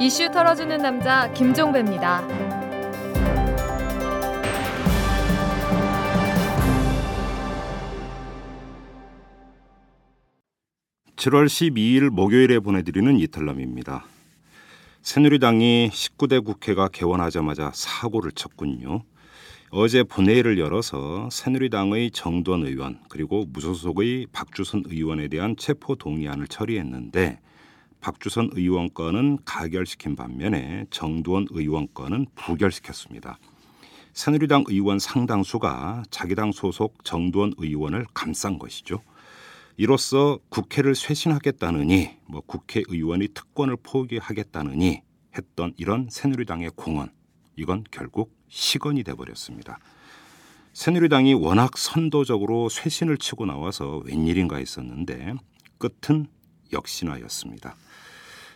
이슈 털어주는 남자 김종배입니다. 7월 12일 목요일에 보내드리는 이탈남입니다. 새누리당이 19대 국회가 개원하자마자 사고를 쳤군요. 어제 본회의를 열어서 새누리당의 정두원 의원 그리고 무소속의 박주선 의원에 대한 체포 동의안을 처리했는데 박주선 의원 건은 가결시킨 반면에 정두원 의원 건은 부결시켰습니다. 새누리당 의원 상당수가 자기 당 소속 정두원 의원을 감싼 것이죠. 이로써 국회를 쇄신하겠다느니 뭐 국회의원이 특권을 포기하겠다느니 했던 이런 새누리당의 공언 이건 결국 시건이 돼 버렸습니다. 새누리당이 워낙 선도적으로 쇄신을 치고 나와서 웬일인가 했었는데 끝은 역시나였습니다.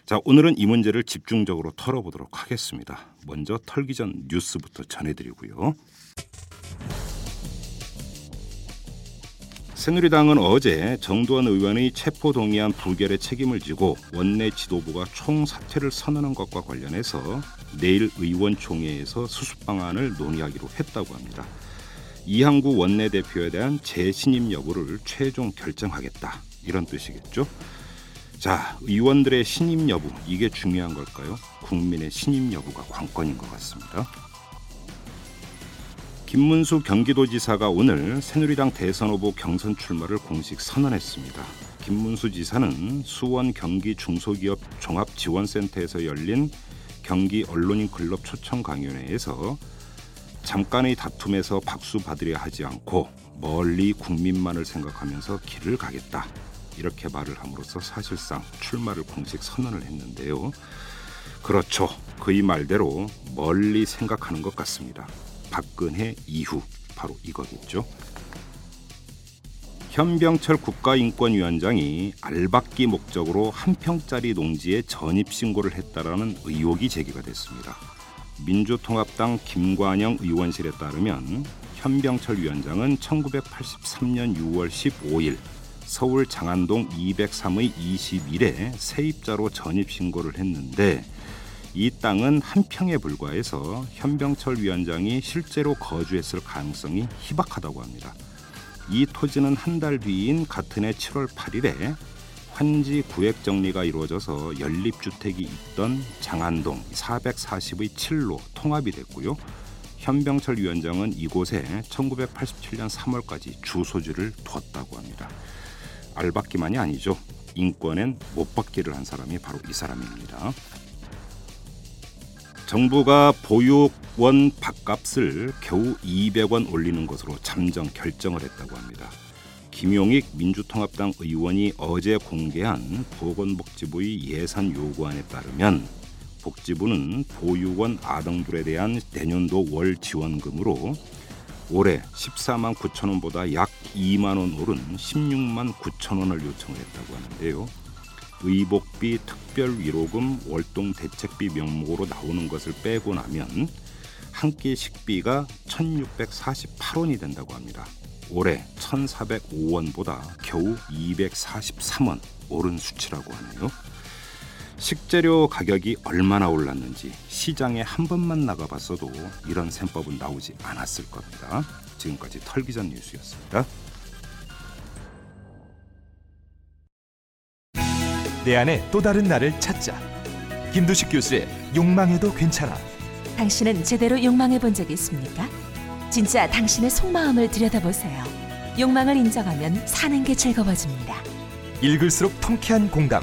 자, 오늘은 이 문제를 집중적으로 털어보도록 하겠습니다. 먼저 털기 전 뉴스부터 전해드리고요. 새누리당은 어제 정두원 의원의 체포 동의안 부결의 책임을 지고 원내 지도부가 총사퇴를 선언한 것과 관련해서 내일 의원총회에서 수습 방안을 논의하기로 했다고 합니다. 이항구 원내대표에 대한 재신임 여부를 최종 결정하겠다 이런 뜻이겠죠. 자, 의원들의 신임 여부 이게 중요한 걸까요? 국민의 신임 여부가 관건인 것 같습니다. 김문수 경기도지사가 오늘 새누리당 대선 후보 경선 출마를 공식 선언했습니다. 김문수 지사는 수원 경기 중소기업 종합지원센터에서 열린 경기 언론인 클럽 초청 강연회에서 잠깐의 다툼에서 박수 받으려 하지 않고 멀리 국민만을 생각하면서 길을 가겠다. 이렇게 말을 함으로써 사실상 출마를 공식 선언을 했는데요. 그렇죠. 그의 말대로 멀리 생각하는 것 같습니다. 박근혜 이후 바로 이거겠죠. 현병철 국가인권위원장이 알박기 목적으로 한 평짜리 농지에 전입 신고를 했다라는 의혹이 제기가 됐습니다. 민주통합당 김관영 의원실에 따르면 현병철 위원장은 1983년 6월 15일 서울 장안동 203의 21에 세입자로 전입 신고를 했는데 이 땅은 한 평에 불과해서 현병철 위원장이 실제로 거주했을 가능성이 희박하다고 합니다. 이 토지는 한 달 뒤인 같은 해 7월 8일에 환지 구획 정리가 이루어져서 연립주택이 있던 장안동 440의 7로 통합이 됐고요. 현병철 위원장은 이곳에 1987년 3월까지 주소지를 두었다고 합니다. 알받기만이 아니죠. 인권엔 못 받기를 한 사람이 바로 이 사람입니다. 정부가 보육원 밥값을 겨우 200원 올리는 것으로 잠정 결정을 했다고 합니다. 김용익 민주통합당 의원이 어제 공개한 보건복지부의 예산 요구안에 따르면 복지부는 보육원 아동들에 대한 내년도 월 지원금으로 올해 14만 9천 원보다 약 2만 원 오른 16만 9천 원을 요청을 했다고 하는데요. 의복비, 특별 위로금, 월동 대책비 명목으로 나오는 것을 빼고 나면 한 끼 식비가 1,648원이 된다고 합니다. 올해 1,405원보다 겨우 243원 오른 수치라고 하네요. 식재료 가격이 얼마나 올랐는지 시장에 한 번만 나가봤어도 이런 셈법은 나오지 않았을 겁니다. 지금까지 털기전 뉴스였습니다. 내 안에 또 다른 나를 찾자. 김두식 교수의 욕망해도 괜찮아. 당신은 제대로 욕망해 본적 있습니까? 진짜 당신의 속마음을 들여다보세요. 욕망을 인정하면 사는 게 즐거워집니다. 읽을수록 통쾌한 공감.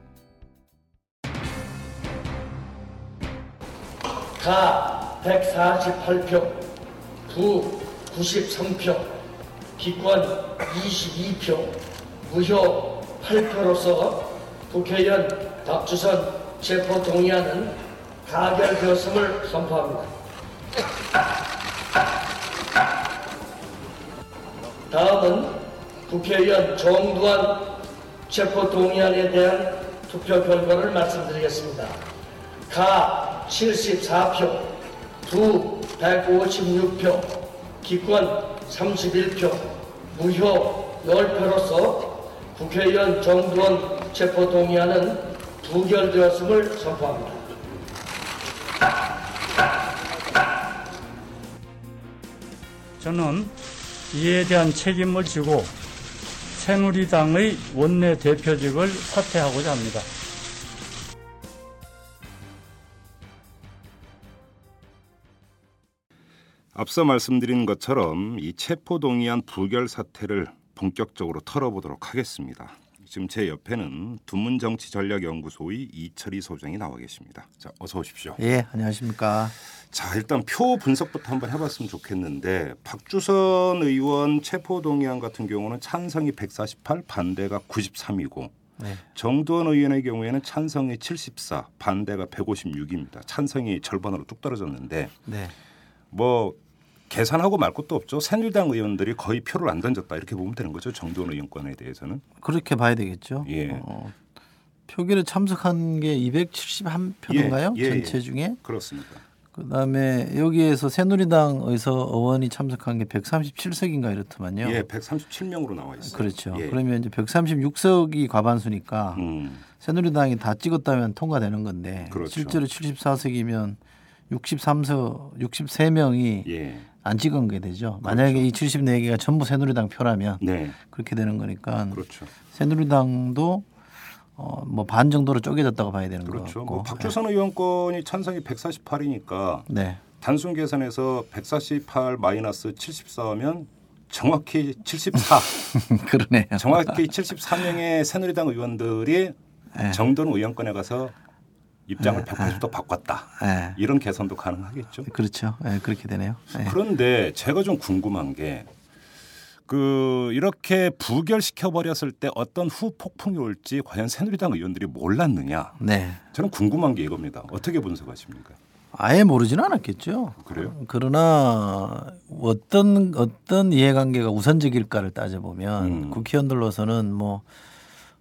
가 148표, 부 93표, 기권 22표, 무효 8표로서 국회의원 박주선 체포 동의안은 가결되었음을 선포합니다. 다음은 국회의원 정두환 체포 동의안에 대한 투표 결과를 말씀드리겠습니다. 가 74표, 부 156표, 기권 31표, 무효 10표로서 국회의원 정두원 체포 동의안은 부결되었음을 선포합니다. 저는 이에 대한 책임을 지고 새누리당의 원내 대표직을 사퇴하고자 합니다. 앞서 말씀드린 것처럼 이 체포 동의안 부결 사태를 본격적으로 털어보도록 하겠습니다. 지금 제 옆에는 두문정치전략연구소의 이철희 소장이 나와 계십니다. 자, 어서 오십시오. 예, 안녕하십니까. 자, 일단 표 분석부터 한번 해봤으면 좋겠는데 박주선 의원 체포동의안 같은 경우는 찬성이 148, 반대가 93이고 네. 정두원 의원의 경우에는 찬성이 74, 반대가 156입니다. 찬성이 절반으로 뚝 떨어졌는데 네. 뭐 계산하고 말 것도 없죠. 새누리당 의원들이 거의 표를 안 던졌다 이렇게 보면 되는 거죠. 정두원 의원권에 대해서는. 그렇게 봐야 되겠죠. 예. 어, 표결에 참석한 게 271표인가요? 예, 예, 전체 예. 중에. 그렇습니다. 그다음에 여기에서 새누리당에서 의원이 참석한 게 137석인가 이렇더만요. 예, 137명으로 나와 있어요. 그렇죠. 예. 그러면 이제 136석이 과반수니까 음, 새누리당이 다 찍었다면 통과되는 건데 그렇죠. 실제로 74석이면 63석 63명이 예. 안 찍은 게 되죠. 만약에 이 74개가 전부 새누리당 표라면 네. 그렇게 되는 거니까 그렇죠. 새누리당도 어, 뭐 반 정도로 쪼개졌다고 봐야 되는 그렇죠. 거고. 뭐 박주선 의원권이 찬성이 148이니까 네. 단순 계산해서 148 마이너스 74면 정확히 74. 그러네요. 정확히 74명의 새누리당 의원들이 네. 정돈 의원권에 가서 입장을 네, 180도 바꿨다. 네. 이런 계산도 가능하겠죠. 그렇죠. 네, 그렇게 되네요. 네. 그런데 제가 좀 궁금한 게 그 이렇게 부결시켜 버렸을 때 어떤 후 폭풍이 올지 과연 새누리당 의원들이 몰랐느냐? 네. 저는 궁금한 게 이겁니다. 어떻게 분석하십니까? 아예 모르지는 않았겠죠. 그래요? 그러나 어떤 어떤 이해관계가 우선적일까를 따져보면 음. 국회의원들로서는 뭐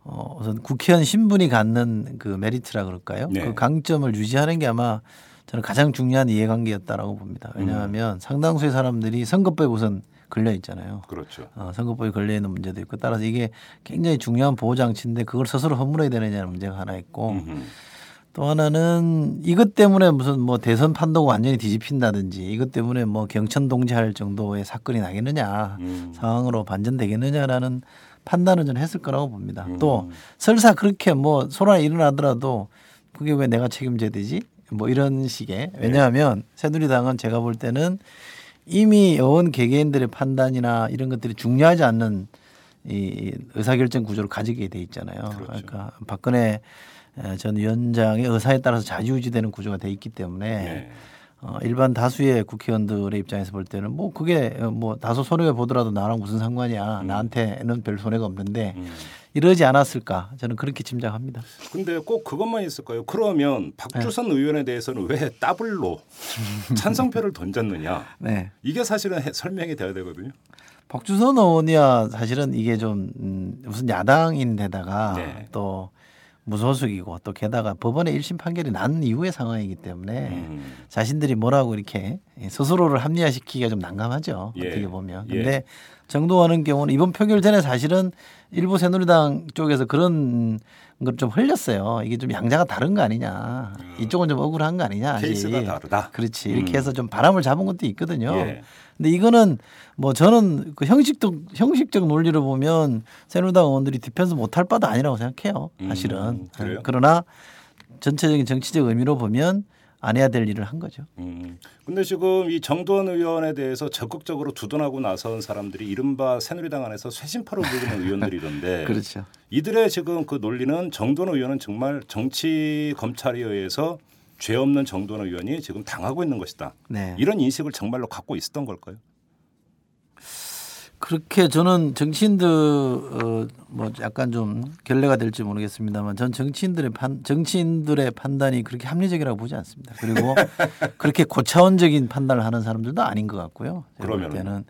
어, 우선 국회의원 신분이 갖는 그 메리트라 그럴까요? 네. 그 강점을 유지하는 게 아마 저는 가장 중요한 이해관계였다라고 봅니다. 왜냐하면 음. 상당수의 사람들이 선거법에 우선 걸려 있잖아요. 그렇죠. 어, 선거법에 걸려 있는 문제도 있고 따라서 이게 굉장히 중요한 보호 장치인데 그걸 스스로 허물어야 되느냐는 문제가 하나 있고 음흠. 또 하나는 이것 때문에 무슨 뭐 대선 판도가 완전히 뒤집힌다든지 이것 때문에 뭐 경천 동지할 정도의 사건이 나겠느냐 음. 상황으로 반전되겠느냐라는 판단을 저는 했을 거라고 봅니다. 음. 또 설사 그렇게 뭐 소란이 일어나더라도 그게 왜 내가 책임져야 되지? 뭐 이런 식의 왜냐하면 새누리당은 제가 볼 때는 이미 의원 개개인들의 판단이나 이런 것들이 중요하지 않는 이 의사결정 구조를 가지게 돼 있잖아요. 그렇죠. 러니까 박근혜 전 위원장의 의사에 따라서 좌지우지되는 구조가 돼 있기 때문에 네. 어, 일반 다수의 국회의원들의 입장에서 볼 때는 뭐 그게 뭐 다소 손해를 보더라도 나랑 무슨 상관이야. 음. 나한테는 별 손해가 없는데 음. 이러지 않았을까 저는 그렇게 짐작합니다. 근데 꼭 그것만 있을까요? 그러면 박주선 의원에 대해서는 왜 더블로 찬성표를 던졌느냐? 네. 이게 사실은 해- 설명이 돼야 되거든요. 박주선 의원이야 사실은 이게 좀 음, 무슨 야당인데다가 네. 또 무소속이고 또 게다가 법원의 1심 판결이 난 이후의 상황이기 때문에 음. 자신들이 뭐라고 이렇게 스스로를 합리화시키기가 좀 난감하죠. 예. 어떻게 보면. 예. 근데 정도하는 경우는 이번 표결 전에 사실은 일부 새누리당 쪽에서 그런 걸 좀 흘렸어요. 이게 좀 양자가 다른 거 아니냐. 이쪽은 좀 억울한 거 아니냐. 아직. 음. 케이스가 다르다. 그렇지. 이렇게 음. 해서 좀 바람을 잡은 것도 있거든요. 예. 근데 이거는 뭐 저는 그 형식적 형식적 논리로 보면 새누리당 의원들이 defense 못할 바도 아니라고 생각해요. 사실은. 음? 그러나 전체적인 정치적 의미로 보면 안 해야 될 일을 한 거죠. 음. 근데 지금 이 정두언 의원에 대해서 적극적으로 두둔하고 나선 사람들이 이른바 새누리당 안에서 쇄신파로 불리는 의원들이던데 그렇죠. 이들의 지금 그 논리는 정두언 의원은 정말 정치 검찰에 의해서 죄 없는 정도원 의원이 지금 당하고 있는 것이다. 네. 이런 인식을 정말로 갖고 있었던 걸까요? 그렇게 저는 정치인들 어, 뭐 약간 좀 결례가 될지 모르겠습니다만 전 정치인들의 판 정치인들의 판단이 그렇게 합리적이라고 보지 않습니다. 그리고 그렇게 고차원적인 판단을 하는 사람들도 아닌 것 같고요. 때는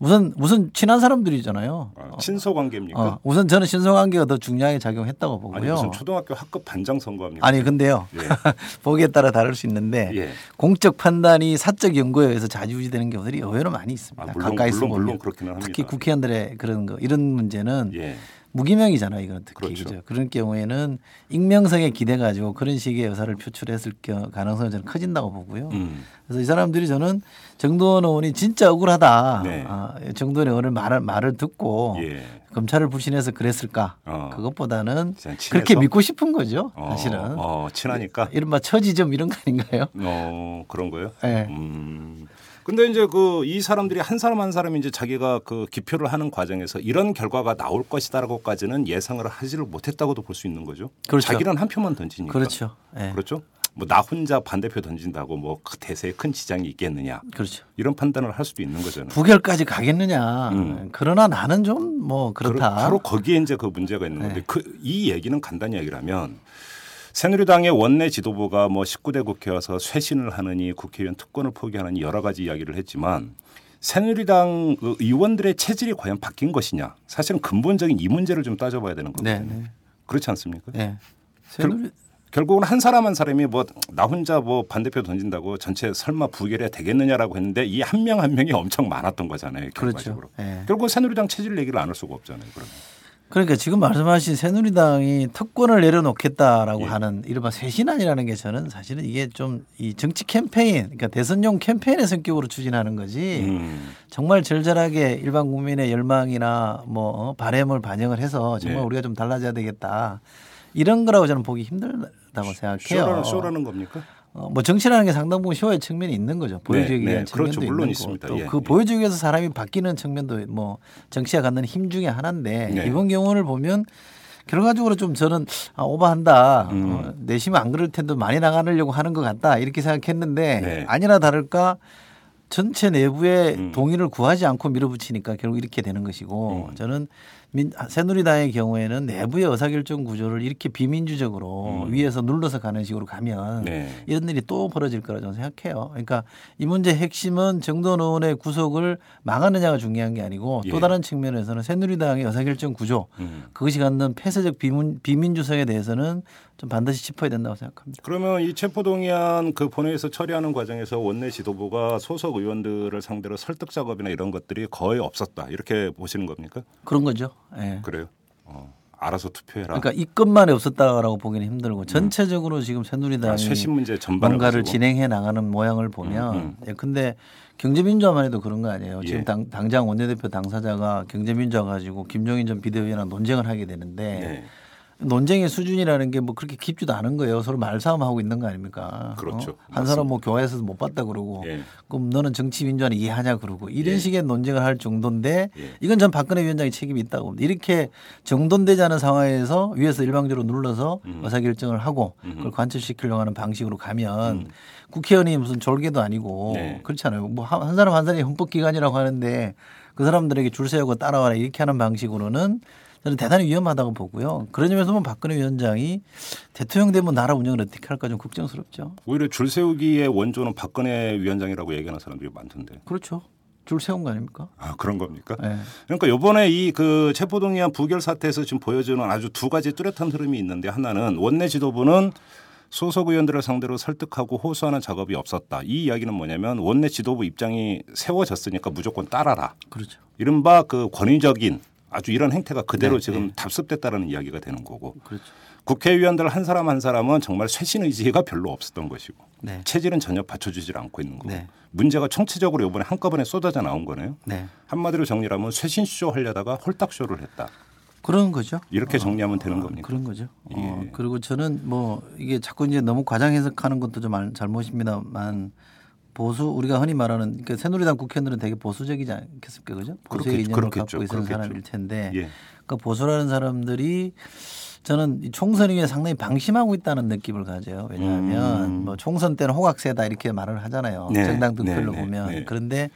우선 우선 친한 사람들이잖아요. 아, 친서 관계입니까? 어, 우선 저는 신성관계가 더 중요하게 작용했다고 보고요. 아니 무슨 초등학교 학급 반장 선거합니까? 아니 근데요 예. 보기에 따라 다를 수 있는데 예. 공적 판단이 사적 연구에 의해서 좌지우지되는 경우들이 의외로 많이 있습니다. 아, 물론, 가까이서 물론, 물론 그렇기는 합니다. 특히 국회의원들의 그런 거 이런 문제는 예. 무기명이잖아요. 이건 특히 그렇죠. 그죠. 그런 경우에는 익명성에 기대 가지고 그런 식의 의사를 표출했을 겨- 가능성이 저는 커진다고 보고요. 음. 그래서 이 사람들이 저는 정도원 의원이 진짜 억울하다. 네. 아, 정도원 의원을 말을 말을 듣고 예. 검찰을 불신해서 그랬을까? 어. 그것보다는? 그렇게 믿고 싶은 거죠. 어, 사실은 어, 친하니까. 이른바 처지점 이런 거 아닌가요? 어 그런 거요? 네. 음. 근데 이제 그 이 사람들이 한 사람 한 사람이 이제 자기가 그 기표를 하는 과정에서 이런 결과가 나올 것이다라고까지는 예상을 하지를 못했다고도 볼 수 있는 거죠. 그렇죠. 자기는 한 표만 던지니까. 그렇죠. 예. 그렇죠. 뭐 나 혼자 반대표 던진다고 뭐그 대세에 큰 지장이 있겠느냐 그렇죠. 이런 판단을 할 수도 있는 거잖아요. 부결까지 가겠느냐. 음. 그러나 나는 좀 뭐 그렇다. 바로, 거기에 이제 그 문제가 있는 건데 네. 그이 얘기는 간단히 얘기를 하면 새누리당의 원내 지도부가 뭐 19대 국회 와서 쇄신을 하느니 국회의원 특권을 포기하느니 여러 가지 이야기를 했지만 새누리당 그 의원들의 체질이 과연 바뀐 것이냐 사실은 근본적인 이 문제를 좀 따져봐야 되는 거거든요. 네, 네. 그렇지 않습니까? 네. 결- 새누리 결국은 한 사람 한 사람이 뭐 나 혼자 뭐 반대표 던진다고 전체 설마 부결해야 되겠느냐라고 했는데 이 한 명한 명이 엄청 많았던 거잖아요. 결과적으로. 그렇죠. 예. 결국은 새누리당 체질 얘기를 안 할 수가 없잖아요. 그러면. 그러니까 지금 말씀하신 새누리당이 특권을 내려놓겠다라고 예. 하는 이른바 쇄신안이라는 게 저는 사실은 이게 좀 이 정치 캠페인, 그러니까 대선용 캠페인의 성격으로 추진하는 거지 음. 정말 절절하게 일반 국민의 열망이나 뭐 어, 바램을 반영을 해서 정말 네. 우리가 좀 달라져야 되겠다 이런 거라고 저는 보기 힘들다고 생각해요. 쇼라는, 쇼라는 겁니까? 어, 뭐 정치라는 게 상당 부분 쇼의 측면이 있는 거죠. 보여주기 네, 위한 네. 그렇죠. 측면도 물론 있는. 거고 예, 또그 예. 보여주기 위해서 사람이 바뀌는 측면도 뭐 정치가 갖는 힘 중에 하나인데 네. 이번 경우를 보면 결과적으로 좀 저는 아, 오버한다. 음. 어, 내심은 안 그럴 텐데 많이 나가려고 하는 것 같다 이렇게 생각했는데 네. 아니나 다를까 전체 내부의 음. 동의를 구하지 않고 밀어붙이니까 결국 이렇게 되는 것이고 음. 저는 민, 새누리당의 경우에는 내부의 의사결정 구조를 이렇게 비민주적으로 음. 위에서 눌러서 가는 식으로 가면 네. 이런 일이 또 벌어질 거라 저는 생각해요. 그러니까 이 문제의 핵심은 정돈 의원의 구속을 망하느냐가 중요한 게 아니고 예. 또 다른 측면에서는 새누리당의 의사결정 구조 음. 그것이 갖는 폐쇄적 비문, 비민주성에 대해서는 좀 반드시 짚어야 된다고 생각합니다. 그러면 이 체포동의안 그 본회의에서 처리하는 과정에서 원내 지도부가 소속 의원들을 상대로 설득 작업이나 이런 것들이 거의 없었다 이렇게 보시는 겁니까? 그런 거죠. 예. 그래요? 어, 알아서 투표해라. 그러니까 이 건만이 없었다라고 보기는 힘들고 전체적으로 지금 새누리당이 아, 뭔가를 가지고. 진행해 나가는 모양을 보면 음, 음. 예, 근데 경제민주화만 해도 그런 거 아니에요. 예. 지금 당, 당장 원내대표 당사자가 경제민주화 가지고 김종인 전 비대위원랑 논쟁을 하게 되는데 네. 논쟁의 수준이라는 게 뭐 그렇게 깊지도 않은 거예요. 서로 말싸움하고 있는 거 아닙니까? 그렇죠. 어? 한 사람 뭐 교화에서도 못 봤다 그러고 예. 그럼 너는 정치 민주화는 이해하냐 그러고 이런 예. 식의 논쟁을 할 정도인데 예. 이건 전 박근혜 위원장이 책임이 있다고 봅니다. 이렇게 정돈되지 않은 상황에서 위에서 일방적으로 눌러서 음. 의사결정을 하고 음. 그걸 관철시키려고 하는 방식으로 가면 음. 국회의원이 무슨 졸개도 아니고 네. 그렇잖아요. 뭐 한 사람 한 사람이 헌법기관이라고 하는데 그 사람들에게 줄 세우고 따라와라 이렇게 하는 방식으로는 저는 대단히 위험하다고 보고요. 그런 점에서 보면 박근혜 위원장이 대통령 되면 나라 운영을 어떻게 할까 좀 걱정스럽죠. 오히려 줄 세우기의 원조는 박근혜 위원장이라고 얘기하는 사람들이 많던데. 그렇죠. 줄 세운 거 아닙니까? 아 그런 겁니까? 네. 그러니까 요번에 이 그 체포동의안 부결 사태에서 지금 보여주는 아주 두 가지 뚜렷한 흐름이 있는데 하나는 원내 지도부는 소속 의원들을 상대로 설득하고 호소하는 작업이 없었다. 이 이야기는 뭐냐면 원내 지도부 입장이 세워졌으니까 무조건 따라라. 그렇죠. 이른바 그 권위적인 아주 이런 행태가 그대로 네, 지금 네. 답습됐다라는 이야기가 되는 거고 그렇죠. 국회의원들 한 사람 한 사람은 정말 쇄신 의지가 별로 없었던 것이고 네. 체질은 전혀 받쳐주질 않고 있는 거고 네. 문제가 총체적으로 이번에 한꺼번에 쏟아져 나온 거네요. 네. 한마디로 정리하면 쇄신쇼 하려다가 홀딱쇼를 했다. 그런 거죠. 이렇게 정리하면 되는 아, 겁니까? 그런 거죠. 어, 예. 그리고 저는 뭐 이게 자꾸 이제 너무 과장 해석하는 것도 좀 알- 잘못입니다만 보수 우리가 흔히 말하는 그러니까 새누리당 국회의원들은 되게 보수적이지 않겠습니까, 그죠? 보수의 그렇겠- 이념을 그렇겠죠. 갖고 있는. 사람일 텐데, 예. 그러니까 보수라는 사람들이 저는 이 총선 이후에 상당히 방심하고 있다는 느낌을 가져요. 왜냐하면 음. 뭐 총선 때는 호각세다 이렇게 말을 하잖아요. 네. 정당 득표로 네, 네, 보면 네. 그런데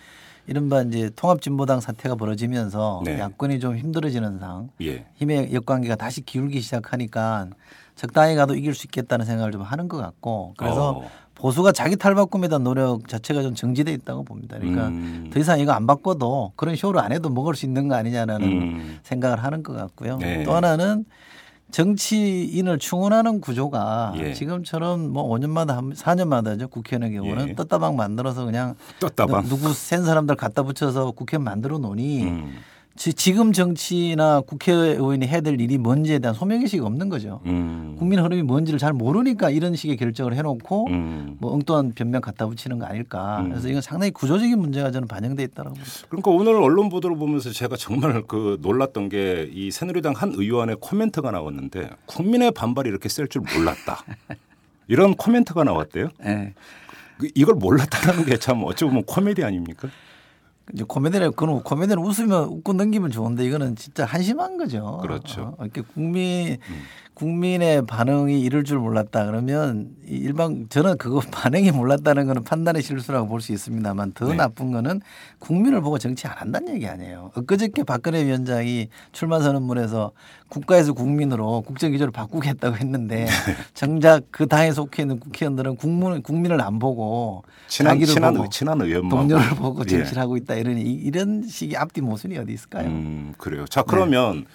이른바 이제 통합진보당 사태가 벌어지면서 네. 야권이 좀 힘들어지는 상, 예. 힘의 역관계가 다시 기울기 시작하니까 적당히 가도 이길 수 있겠다는 생각을 좀 하는 것 같고 그래서 어. 보수가 자기 탈바꿈에 대한 노력 자체가 좀 정지돼 있다고 봅니다. 그러니까 음. 더 이상 이거 안 바꿔도 그런 쇼를 안 해도 먹을 수 있는 거 아니냐라는 음. 생각을 하는 것 같고요. 네. 또 하나는 정치인을 충원하는 구조가 예. 지금처럼 뭐 5년마다 한 4년마다죠. 국회의원의 경우는 예. 떴다방 만들어서 그냥 떴다방. 누- 누구 센 사람들 갖다 붙여서 국회 만들어 놓으니 음. 지, 지금 정치나 국회의원이 해야 될 일이 뭔지에 대한 소명의식이 없는 거죠. 음. 국민 흐름이 뭔지를 잘 모르니까 이런 식의 결정을 해놓고 음. 뭐 엉뚱한 변명 갖다 붙이는 거 아닐까. 음. 그래서 이건 상당히 구조적인 문제가 저는 반영돼 있다고 봅니다. 그러니까 오늘 언론 보도를 보면서 제가 정말 그 놀랐던 게 이 새누리당 한 의원의 코멘트가 나왔는데 국민의 반발이 이렇게 셀 줄 몰랐다. 이런 코멘트가 나왔대요. 네. 그 이걸 몰랐다는 게 참 어찌 보면 코미디 아닙니까? 이제 코미디를 그는 코미디는 웃으면 웃고 넘기면 좋은데 이거는 진짜 한심한 거죠. 그렇죠. 어, 이렇게 국민 국민의 반응이 이럴 줄 몰랐다 그러면 이 일반 저는 그거 반응이 몰랐다는 거는 판단의 실수라고 볼 수 있습니다만 더 네. 나쁜 거는 국민을 보고 정치 안 한다는 얘기 아니에요. 엊그저께 박근혜 위원장이 출마 선언문에서 국가에서 국민으로 국정 기조를 바꾸겠다고 했는데 네. 정작 그 당에 속해 있는 국회의원들은 국민 국민을 안 보고 친한 자기를 친한 보고 의- 친한 의원만 동료를 보고 예. 정치를 하고 있다 이러니 이- 이런 식의 앞뒤 모순이 어디 있을까요? 음, 그래요. 자, 그러면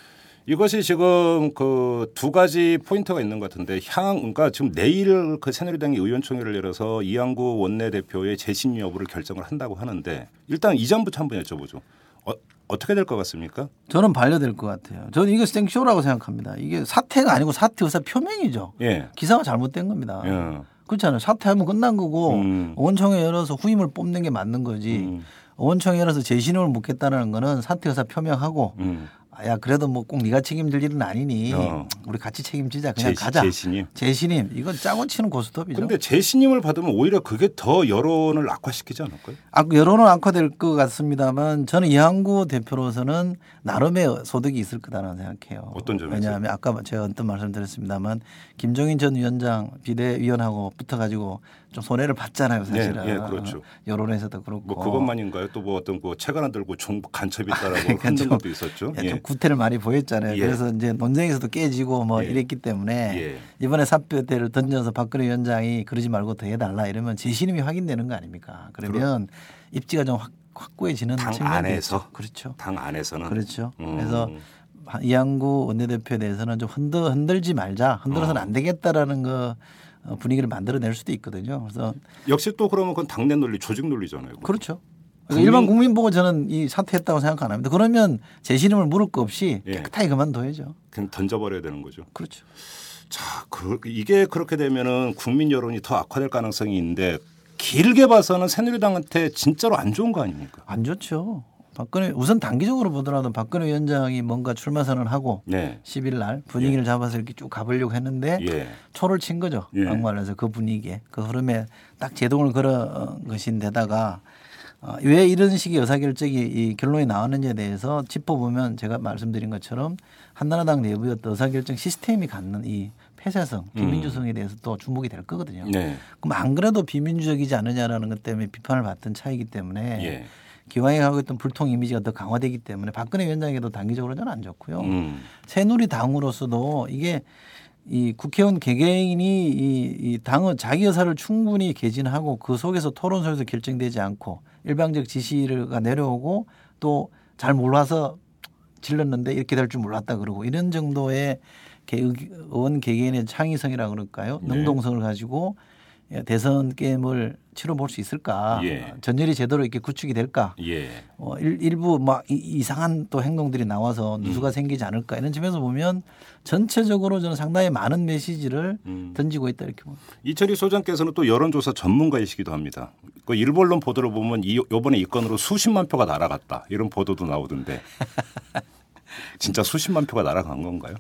이것이 지금 그 두 가지 포인트가 있는 것 같은데 향, 그러니까 지금 내일 그 새누리당이 의원총회를 열어서 이양구 원내대표의 재심 여부를 결정을 한다고 하는데 일단 이전부터 한번 여쭤보죠. 어, 어떻게 될 것 같습니까? 저는 반려될 것 같아요. 저는 이거 생쇼라고 생각합니다. 이게 사태가 아니고 사태 의사 표명이죠. 예. 기사가 잘못된 겁니다. 예. 그렇잖아요. 사퇴하면 끝난 거고 음. 원청회 열어서 후임을 뽑는 게 맞는 거지. 음. 원청회 열어서 재신임을 묻겠다는 거는 사퇴 의사 표명하고 음. 아, 야 그래도 뭐 꼭 네가 책임질 일은 아니니 어. 우리 같이 책임지자 그냥 재- 가자. 재신임. 재신임 이건 짜고 치는 고스톱이죠. 근데 재신임을 받으면 오히려 그게 더 여론을 악화시키지 않을까요? 아, 여론은 악화될 것 같습니다만 저는 이항구 대표로서는 나름의 소득이 있을 거다라는 생각해요. 어떤 점에서? 왜냐하면 아까 제가 어떤 말씀드렸습니다만 김종인 전 위원장 비대위원하고 붙어가지고 좀 손해를 봤잖아요, 사실은. 예, 예, 그렇죠. 여론에서도 그렇고. 뭐 그것만인가요? 또 뭐 어떤 그책 하나 들고 정부 간첩이 있다라고 그러니까 흔든 좀- 것도 있었죠. 예, 예. 좀 구태를 많이 보였잖아요. 예. 그래서 이제 논쟁에서도 깨지고 뭐 예. 이랬기 때문에 예. 이번에 사표대를 던져서 박근혜 위원장이 그러지 말고 더 해달라 이러면 재신임이 확인되는 거 아닙니까? 그러면 입지가 좀 확, 확고해지는 당 안에서? 있죠. 그렇죠. 당 안에서는 그렇죠. 음. 그래서 이양구 원내대표에 대해서는 좀 흔들, 흔들지 말자. 흔들어서는 어. 안 되겠다라는 거 어, 분위기를 만들어낼 수도 있거든요. 그래서 역시 또 그러면 그건 당내 논리, 조직 논리잖아요. 그거. 그렇죠. 그러니까 국민- 일반 국민 보고 저는 이 사퇴했다고 생각 안 합니다. 그러면 재신임을 물을 거 없이 예. 깨끗하게 그만둬야죠. 그냥 던져버려야 되는 거죠. 그렇죠. 자, 그, 이게 그렇게 되면은 국민 여론이 더 악화될 가능성이 있는데 길게 봐서는 새누리당한테 진짜로 안 좋은 거 아닙니까? 안 좋죠. 박근혜 우선 단기적으로 보더라도 박근혜 위원장이 뭔가 출마 선언하고 네. 10일 날 분위기를 잡아서 이렇게 쭉 가보려고 했는데 예. 초를 친 거죠. 예. 막말해서 그 분위기에 그 흐름에 딱 제동을 걸어 것인데다가 어, 왜 이런 식의 의사결정이 이 결론이 나왔는지에 대해서 짚어보면 제가 말씀드린 것처럼 한나라당 내부의 의사결정 시스템이 갖는 이 폐쇄성, 비민주성에 대해서 또 주목이 될 거거든요. 음. 네. 그럼 안 그래도 비민주적이지 않느냐라는 것 때문에 비판을 받던 차이기 때문에 예. 기왕에 가고 있던 불통 이미지가 더 강화되기 때문에 박근혜 위원장에게도 단기적으로 저는 안 좋고요. 음. 새누리당으로서도 이게 이 국회의원 개개인이 이, 이 당의 자기 의사를 충분히 개진하고 그 속에서 토론소에서 결정되지 않고 일방적 지시가 내려오고 또 잘 몰라서 질렀는데 이렇게 될 줄 몰랐다 그러고 이런 정도의 개- 의원 개개인의 창의성이라 그럴까요? 네. 능동성을 가지고 대선 게임을 치러 볼 수 있을까? 예. 전열이 제대로 이렇게 구축이 될까? 예. 어, 일, 일부 막 이- 이상한 또 행동들이 나와서 음. 누수가 생기지 않을까 이런 점에서 보면 전체적으로 저는 상당히 많은 메시지를 음. 던지고 있다 이렇게 봅니다. 이철희 소장께서는 또 여론조사 전문가이시기도 합니다. 그 일본론 보도를 보면 이, 이번에 이 건으로 수십만 표가 날아갔다 이런 보도도 나오던데 진짜 수십만 표가 날아간 건가요?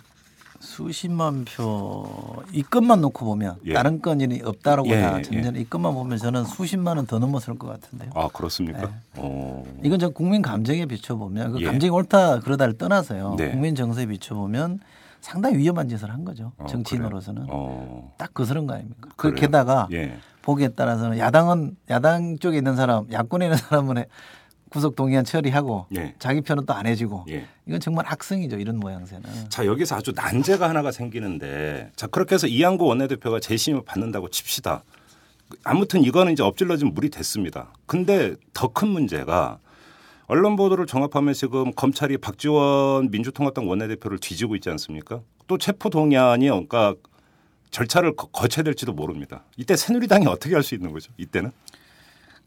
수십만 표 이 건만 놓고 보면 예. 다른 건이 없다라고 예, 다 예, 전제는 이 건만 보면 저는 수십만은 더 넘었을 것 같은데요. 아 그렇습니까? 네. 어. 이건 저 국민 감정에 비춰보면 그 예. 감정이 옳다 그러다를 떠나서요. 네. 국민 정서에 비춰보면 상당히 위험한 짓을 한 거죠. 어, 정치인으로서는? 어. 딱 그런 거 아닙니까? 그래요? 그 게다가 예. 보기에 따라서는 야당은 야당 쪽에 있는 사람, 야권에 있는 사람은 구속 동의안 처리하고 예. 자기 편은 또 안 해주고 예. 이건 정말 악성이죠 이런 모양새는. 자 여기서 아주 난제가 하나가 생기는데 자 그렇게 해서 이양구 원내대표가 재심을 받는다고 칩시다. 아무튼 이거는 이제 엎질러진 물이 됐습니다. 근데 더 큰 문제가 언론 보도를 종합하면 지금 검찰이 박지원 민주통합당 원내대표를 뒤지고 있지 않습니까? 또 체포 동의안이 그러니까 절차를 거- 거쳐야 될지도 모릅니다. 이때 새누리당이 어떻게 할 수 있는 거죠? 이때는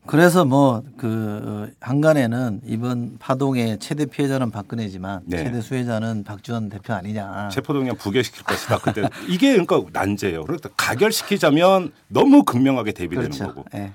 그래서 뭐 그 한간에는 이번 파동의 최대 피해자는 박근혜지만 네. 최대 수혜자는 박지원 대표 아니냐. 체포 동의안 부결시킬 것이다. 그때 이게 그러니까 난제예요. 그러니까 가결시키자면 너무 극명하게 대비되는 그렇죠. 거고 예.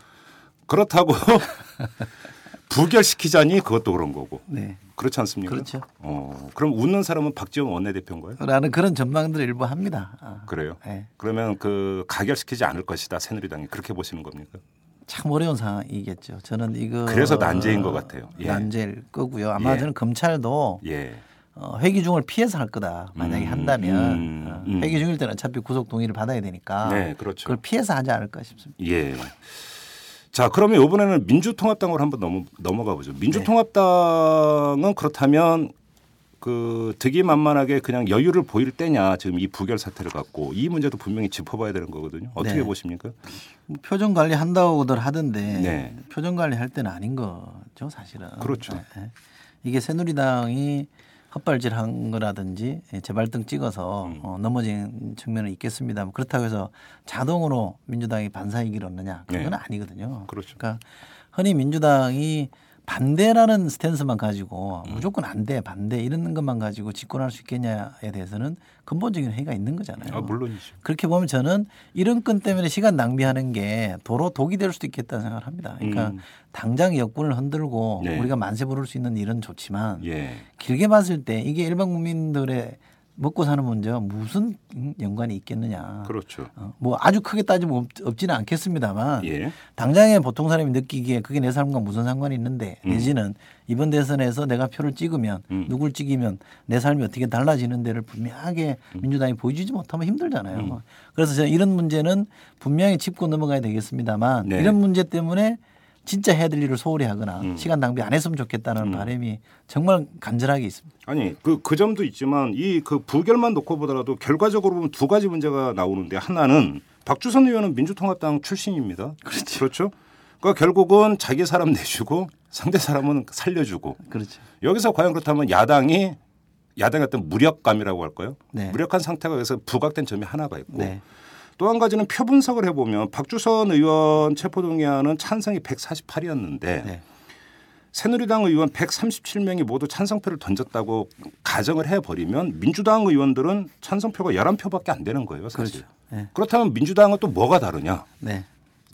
그렇다고 부결시키자니 그것도 그런 거고 네. 그렇지 않습니까? 그렇죠. 어, 그럼 웃는 사람은 박지원 원내대표인가요? 라는 그런 전망들을 일부 합니다. 아, 그래요. 예. 그러면 그 가결시키지 않을 것이다 새누리당이 그렇게 보시는 겁니까? 참 어려운 상황이겠죠. 저는 이거 그래서 난제인 것 같아요. 예. 난제일 거고요. 아마 예. 저는 검찰도 예. 어, 회기 중을 피해서 할 거다. 만약에 음, 한다면 음, 어, 음. 회기 중일 때는 어차피 구속 동의를 받아야 되니까 네, 그렇죠. 그걸 피해서 하지 않을까 싶습니다. 예. 자, 그러면 이번에는 민주통합당으로 한번 넘어, 넘어가 보죠. 민주통합당은 그렇다면 그 득이 만만하게 그냥 여유를 보일 때냐 지금 이 부결 사태를 갖고 이 문제도 분명히 짚어봐야 되는 거거든요. 어떻게 네. 보십니까? 뭐 표정 관리 한다고들 하던데 네. 표정 관리 할 때는 아닌 거죠, 사실은. 그렇죠. 네, 네. 이게 새누리당이 헛발질한 거라든지 재발등 찍어서 음. 어, 넘어진 측면은 있겠습니다. 그렇다고 해서 자동으로 민주당이 반사이기를 얻느냐 그건 네. 아니거든요. 그렇죠. 그러니까 흔히 민주당이 반대라는 스탠스만 가지고 음. 무조건 안 돼, 반대 이런 것만 가지고 집권할 수 있겠냐에 대해서는 근본적인 회의가 있는 거잖아요. 아, 물론이죠. 그렇게 보면 저는 이런 건 때문에 시간 낭비하는 게 도로 독이 될 수도 있겠다는 생각을 합니다. 그러니까 음. 당장 여권을 흔들고 네. 우리가 만세 부를 수 있는 일은 좋지만 예. 길게 봤을 때 이게 일반 국민들의 먹고 사는 문제와 무슨 연관이 있겠느냐. 그렇죠. 어, 뭐 아주 크게 따지면 없, 없지는 않겠습니다만 예. 당장에 보통 사람이 느끼기에 그게 내 삶과 무슨 상관이 있는데 음. 내지는 이번 대선에서 내가 표를 찍으면 음. 누굴 찍으면 내 삶이 어떻게 달라지는 데를 분명하게 민주당이 보여주지 못하면 힘들잖아요. 음. 그래서 저는 이런 문제는 분명히 짚고 넘어가야 되겠습니다만 네. 이런 문제 때문에 진짜 해야 될 일을 소홀히 하거나 음. 시간 낭비 안 했으면 좋겠다는 음. 바람이 정말 간절하게 있습니다. 아니 그그 점도 있지만 이 그 부결만 놓고 보더라도 결과적으로 보면 두 가지 문제가 나오는데 하나는 박주선 의원은 민주통합당 출신입니다. 그렇죠. 그렇죠. 그러니까 결국은 자기 사람 내주고 상대 사람은 살려주고 그렇죠. 여기서 과연 그렇다면 야당이 야당의 어떤 무력감이라고 할까요? 네. 무력한 상태가 그래서 부각된 점이 하나가 있고 네. 또 한 가지는 표 분석을 해보면 박주선 의원 체포동의안은 찬성이 148이었는데 네. 새누리당 의원 137명이 모두 찬성표를 던졌다고 가정을 해버리면 민주당 의원들은 찬성표가 11표밖에 안 되는 거예요. 사실. 그렇죠. 네. 그렇다면 민주당은 또 뭐가 다르냐? 네.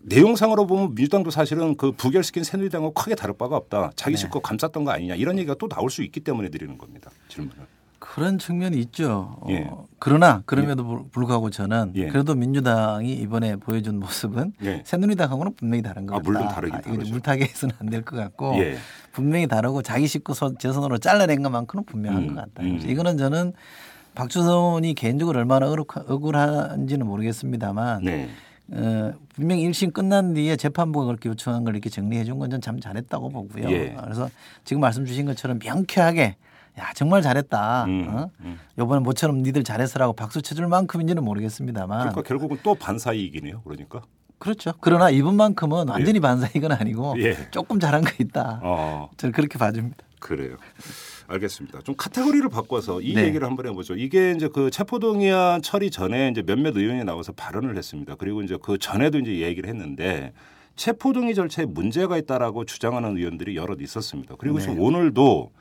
내용상으로 보면 민주당도 사실은 그 부결시킨 새누리당과 크게 다를 바가 없다. 자기 네. 식구 감쌌던 거 아니냐 이런 얘기가 또 나올 수 있기 때문에 드리는 겁니다. 질문을. 그런 측면이 있죠. 어, 예. 그러나 그럼에도 불- 불구하고 저는 예. 그래도 민주당이 이번에 보여준 모습은 예. 새누리당하고는 분명히 다른 것 아. 물론 다르긴 다르죠. 물타기해서는 안 될 것 같고 예. 분명히 다르고 자기 식구 손으로 잘라낸 것만큼은 분명한 음, 것 같다. 음. 이거는 저는 박주선이 개인적으로 얼마나 억울한지는 모르겠습니다만 네. 어, 분명히 1심 끝난 뒤에 재판부가 그렇게 요청한 걸 이렇게 정리해 준 건 전 참 잘했다고 보고요. 예. 그래서 지금 말씀 주신 것처럼 명쾌하게 야 정말 잘했다. 음, 어? 음. 요번에 모처럼 니들 잘했어라고 박수 쳐줄 만큼인지는 모르겠습니다만 그러니까 결국은 또 반사이익이네요. 그러니까. 그렇죠. 그러나 이번만큼은 완전히 반사이건 아니고 예. 조금 잘한 거 있다. 어. 저는 그렇게 봐줍니다. 그래요. 알겠습니다. 좀 카테고리를 바꿔서 이 네. 얘기를 한번 해보죠. 이게 이제 그 체포동의안 처리 전에 이제 몇몇 의원이 나와서 발언을 했습니다. 그리고 이제 그 전에도 이제 얘기를 했는데 체포동의 절차에 문제가 있다라고 주장하는 의원들이 여럿 있었습니다. 그리고 네. 지금 오늘도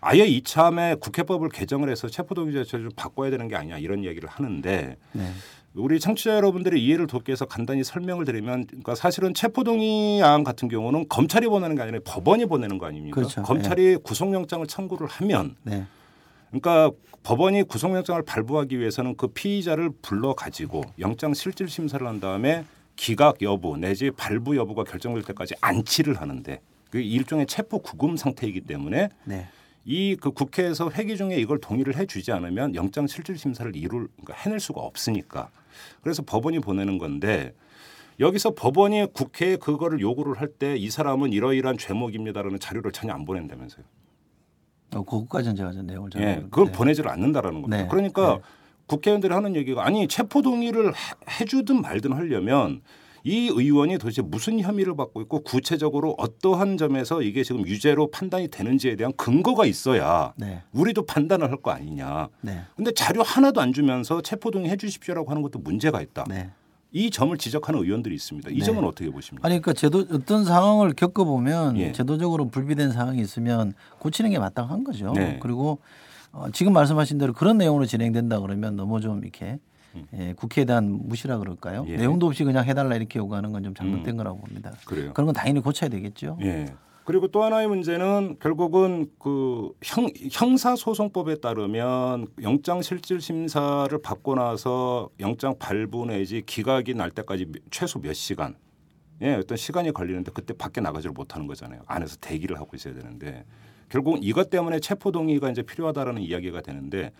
아예 이참에 국회법을 개정을 해서 체포동의 절차를 좀 바꿔야 되는 게 아니냐 이런 얘기를 하는데 네. 우리 청취자 여러분들의 이해를 돕기 위해서 간단히 설명을 드리면 그러니까 사실은 체포동의안 같은 경우는 검찰이 보내는 게 아니라 법원이 보내는 거 아닙니까? 그렇죠. 검찰이 구속영장을 청구를 하면 네. 그러니까 법원이 구속영장을 발부하기 위해서는 그 피의자를 불러 가지고 영장 실질 심사를 한 다음에 기각 여부 내지 발부 여부가 결정될 때까지 안치를 하는데 그 일종의 체포 구금 상태이기 때문에 네. 이 그 국회에서 회기 중에 이걸 동의를 해주지 않으면 영장 실질 심사를 이룰 그러니까 해낼 수가 없으니까 그래서 법원이 보내는 건데 여기서 법원이 국회에 그거를 요구를 할 때 이 사람은 이러이러한 죄목입니다라는 자료를 전혀 안 보낸다면서요. 어, 그것까지는 제가 좀 내용을 잘 예. 그걸 보내지를 않는다라는 겁니다. 네. 그러니까 네. 국회의원들이 하는 얘기가 아니 체포 동의를 해- 해주든 말든 하려면 이 의원이 도대체 무슨 혐의를 받고 있고 구체적으로 어떠한 점에서 이게 지금 유죄로 판단이 되는지에 대한 근거가 있어야 네. 우리도 판단을 할 거 아니냐. 네. 근데 자료 하나도 안 주면서 체포 동의 해 주십시오라고 하는 것도 문제가 있다. 네. 이 점을 지적하는 의원들이 있습니다. 이 네. 점은 어떻게 보십니까? 아니 그러니까 제도 어떤 상황을 겪어보면 예. 제도적으로 불비된 상황이 있으면 고치는 게 마땅한 거죠. 네. 그리고 어, 지금 말씀하신 대로 그런 내용으로 진행된다 그러면 너무 좀 이렇게 예, 국회에 대한 무시라 그럴까요? 음. 예. 내용도 없이 그냥 해달라 이렇게 요구하는 건 좀 잘못된 거라고 봅니다. 그래요. 그런 건 당연히 고쳐야 되겠죠. 예. 그리고 또 하나의 문제는 결국은 그 형, 형사소송법에 따르면 영장 실질 심사를 받고 나서 영장 발부 내지 기각이 날 때까지 최소 몇 시간 예, 어떤 시간이 걸리는데 그때 밖에 나가지를 못하는 거잖아요. 안에서 대기를 하고 있어야 되는데 결국 이것 때문에 체포 동의가 이제 필요하다라는 이야기가 되는데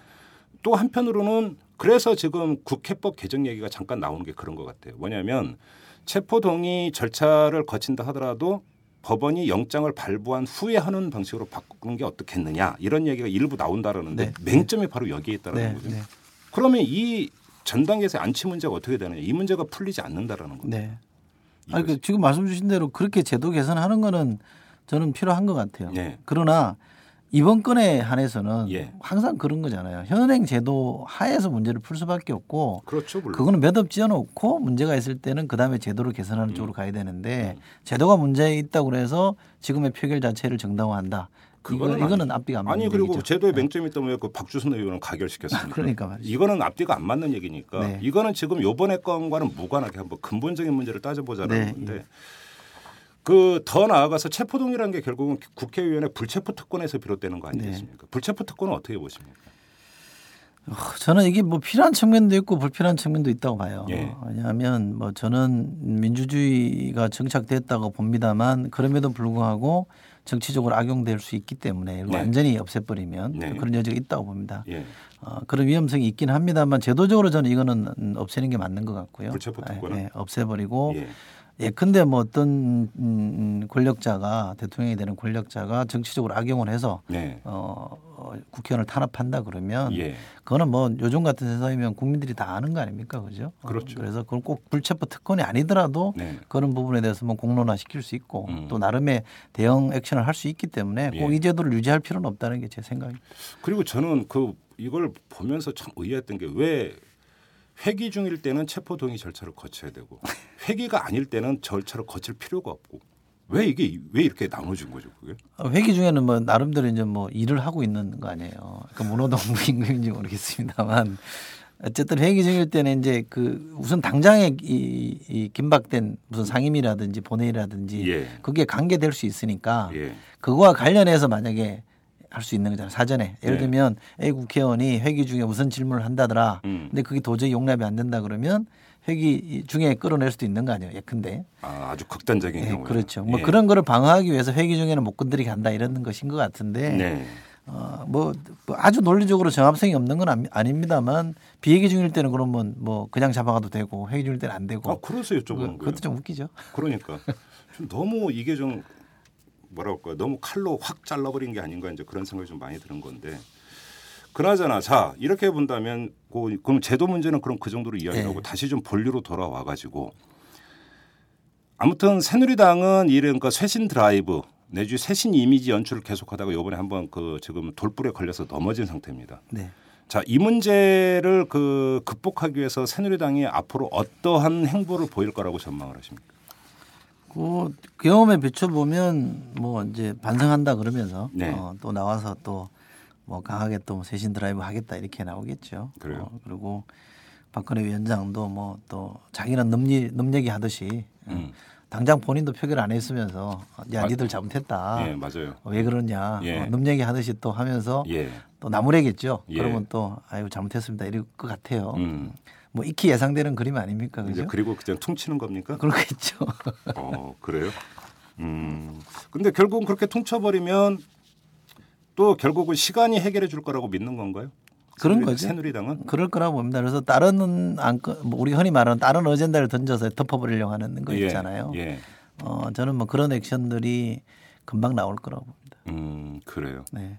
또 한편으로는 그래서 지금 국회법 개정 얘기가 잠깐 나오는 게 그런 것 같아요. 뭐냐면 체포 동의 절차를 거친다 하더라도 법원이 영장을 발부한 후에 하는 방식으로 바꾸는 게 어떻겠느냐 이런 얘기가 일부 나온다라는데 네. 맹점이 바로 여기에 있다라는 네, 거죠. 네, 그러면 이 전 단계에서 안치 문제가 어떻게 되느냐 이 문제가 풀리지 않는다라는 겁니다. 네. 아니 그 지금 말씀 주신 대로 그렇게 제도 개선하는 거는 저는 필요한 것 같아요. 네. 그러나 이번 건에 한해서는 예. 항상 그런 거잖아요. 현행 제도 하에서 문제를 풀 수밖에 없고 그렇죠. 그거는 매듭 지어놓고 문제가 있을 때는 그 다음에 제도를 개선하는 음. 쪽으로 가야 되는데 제도가 문제 있다고 그래서 지금의 표결 자체를 정당화한다. 이거, 그거는 이거 는 앞뒤가 안 맞는 아니 그리고 얘기죠. 제도에 맹점이 있다면 왜그 박주선 의원은 가결시켰습니까? 그러니까 말이죠. 이거는 앞뒤가 안 맞는 얘기니까 네. 이거는 지금 요번에 건과는 무관하게 한번 근본적인 문제를 따져보자는 네, 건데 그 더 나아가서 체포동의라는 게 결국은 국회의원의 불체포 특권에서 비롯되는 거 아니겠습니까? 네. 불체포 특권은 어떻게 보십니까? 저는 이게 뭐 필요한 측면도 있고 불필요한 측면도 있다고 봐요. 예. 왜냐하면 뭐 저는 민주주의가 정착됐다고 봅니다만 그럼에도 불구하고 정치적으로 악용될 수 있기 때문에 네. 완전히 없애버리면 네. 그런 여지가 있다고 봅니다. 예. 어, 그런 위험성이 있긴 합니다만 제도적으로 저는 이거는 음, 없애는 게 맞는 것 같고요. 불체포 특권은? 예, 예, 없애버리고 예. 예컨대 뭐 어떤 음, 권력자가 대통령이 되는 권력자가 정치적으로 악용을 해서 네. 어, 어, 국회의원을 탄압한다 그러면 예. 그거는 뭐 요즘 같은 세상이면 국민들이 다 아는 거 아닙니까, 그죠? 어, 그렇죠. 그래서 그건 꼭 불체포 특권이 아니더라도 네. 그런 부분에 대해서 뭐 공론화 시킬 수 있고 음. 또 나름의 대응 액션을 할 수 있기 때문에 꼭 예. 이 제도를 유지할 필요는 없다는 게 제 생각입니다. 그리고 저는 그 이걸 보면서 참 의아했던 게 왜 회기 중일 때는 체포 동의 절차를 거쳐야 되고 회기가 아닐 때는 절차를 거칠 필요가 없고 왜 이게 왜 이렇게 나눠진 거죠 그게? 어, 회기 중에는 뭐 나름대로 이제 뭐 일을 하고 있는 거 아니에요. 그 문호동 임금인지 모르겠습니다만 어쨌든 회기 중일 때는 이제 그 우선 당장에 이, 이 긴박된 무슨 상임이라든지 본회의라든지 예. 그게 관계될 수 있으니까 예. 그거와 관련해서 만약에 할 수 있는 거잖아요. 사전에. 예를 네. 들면 A 국회의원이 회기 중에 무슨 질문을 한다더라. 음. 근데 그게 도저히 용납이 안 된다 그러면 회기 중에 끌어낼 수도 있는 거 아니에요. 예컨대. 아, 아주 극단적인 예, 경우. 그렇죠. 뭐 그런 거를 방어하기 위해서 회기 중에는 못 건드리게 한다 이런 것인 것 같은데 네. 어, 뭐, 뭐 아주 논리적으로 정합성이 없는 건 아니- 아닙니다만 비회기 중일 때는 그러면 뭐 그냥 잡아가도 되고 회기 중일 때는 안 되고 아, 그래서 여쭤보는 그, 거예요. 그것도 좀 웃기죠. 그러니까 좀 너무 이게 좀 뭐랄까 너무 칼로 확 잘라버린 게 아닌가 이제 그런 생각이 좀 많이 드는 건데 그나저나 자 이렇게 본다면 그, 그럼 제도 문제는 그럼 그 정도로 이야기하고 네. 다시 좀 본류로 돌아와 가지고 아무튼 새누리당은 이런 그 쇄신 드라이브 내주 쇄신 이미지 연출을 계속하다가 이번에 한번 그 지금 돌불에 걸려서 넘어진 상태입니다. 네. 자, 이 문제를 그 극복하기 위해서 새누리당이 앞으로 어떠한 행보를 보일 거라고 전망을 하십니까? 그 경험에 비춰보면 뭐 이제 반성한다 그러면서 네. 어, 또 나와서 또 뭐 강하게 또 세신 드라이브 하겠다 이렇게 나오겠죠. 그래요? 어, 그리고 박근혜 위원장도 뭐 또 자기는 넘리 넘얘기 하듯이 어, 음. 당장 본인도 표결 안 했으면서 야 아, 니들 잘못했다. 예, 맞아요. 왜 그러냐. 예. 어, 넘 얘기 하듯이 또 하면서 예. 또 나무래겠죠. 예. 그러면 또 아유 잘못했습니다 이럴 것 같아요. 음. 뭐 익히 예상되는 그림 아닙니까, 이제 그죠? 그리고 그냥 퉁치는 겁니까? 그렇겠죠. 어, 그래요? 음. 근데 결국은 그렇게 퉁쳐버리면 또 결국은 시간이 해결해 줄 거라고 믿는 건가요? 그런 새누리- 거죠. 새누리당은 그럴 거라고 봅니다. 그래서 다른 안건 뭐 우리 흔히 말하는 다른 어젠다를 던져서 덮어버리려고 하는 거 예, 있잖아요. 예. 어, 저는 뭐 그런 액션들이 금방 나올 거라고 봅니다. 음 그래요. 네.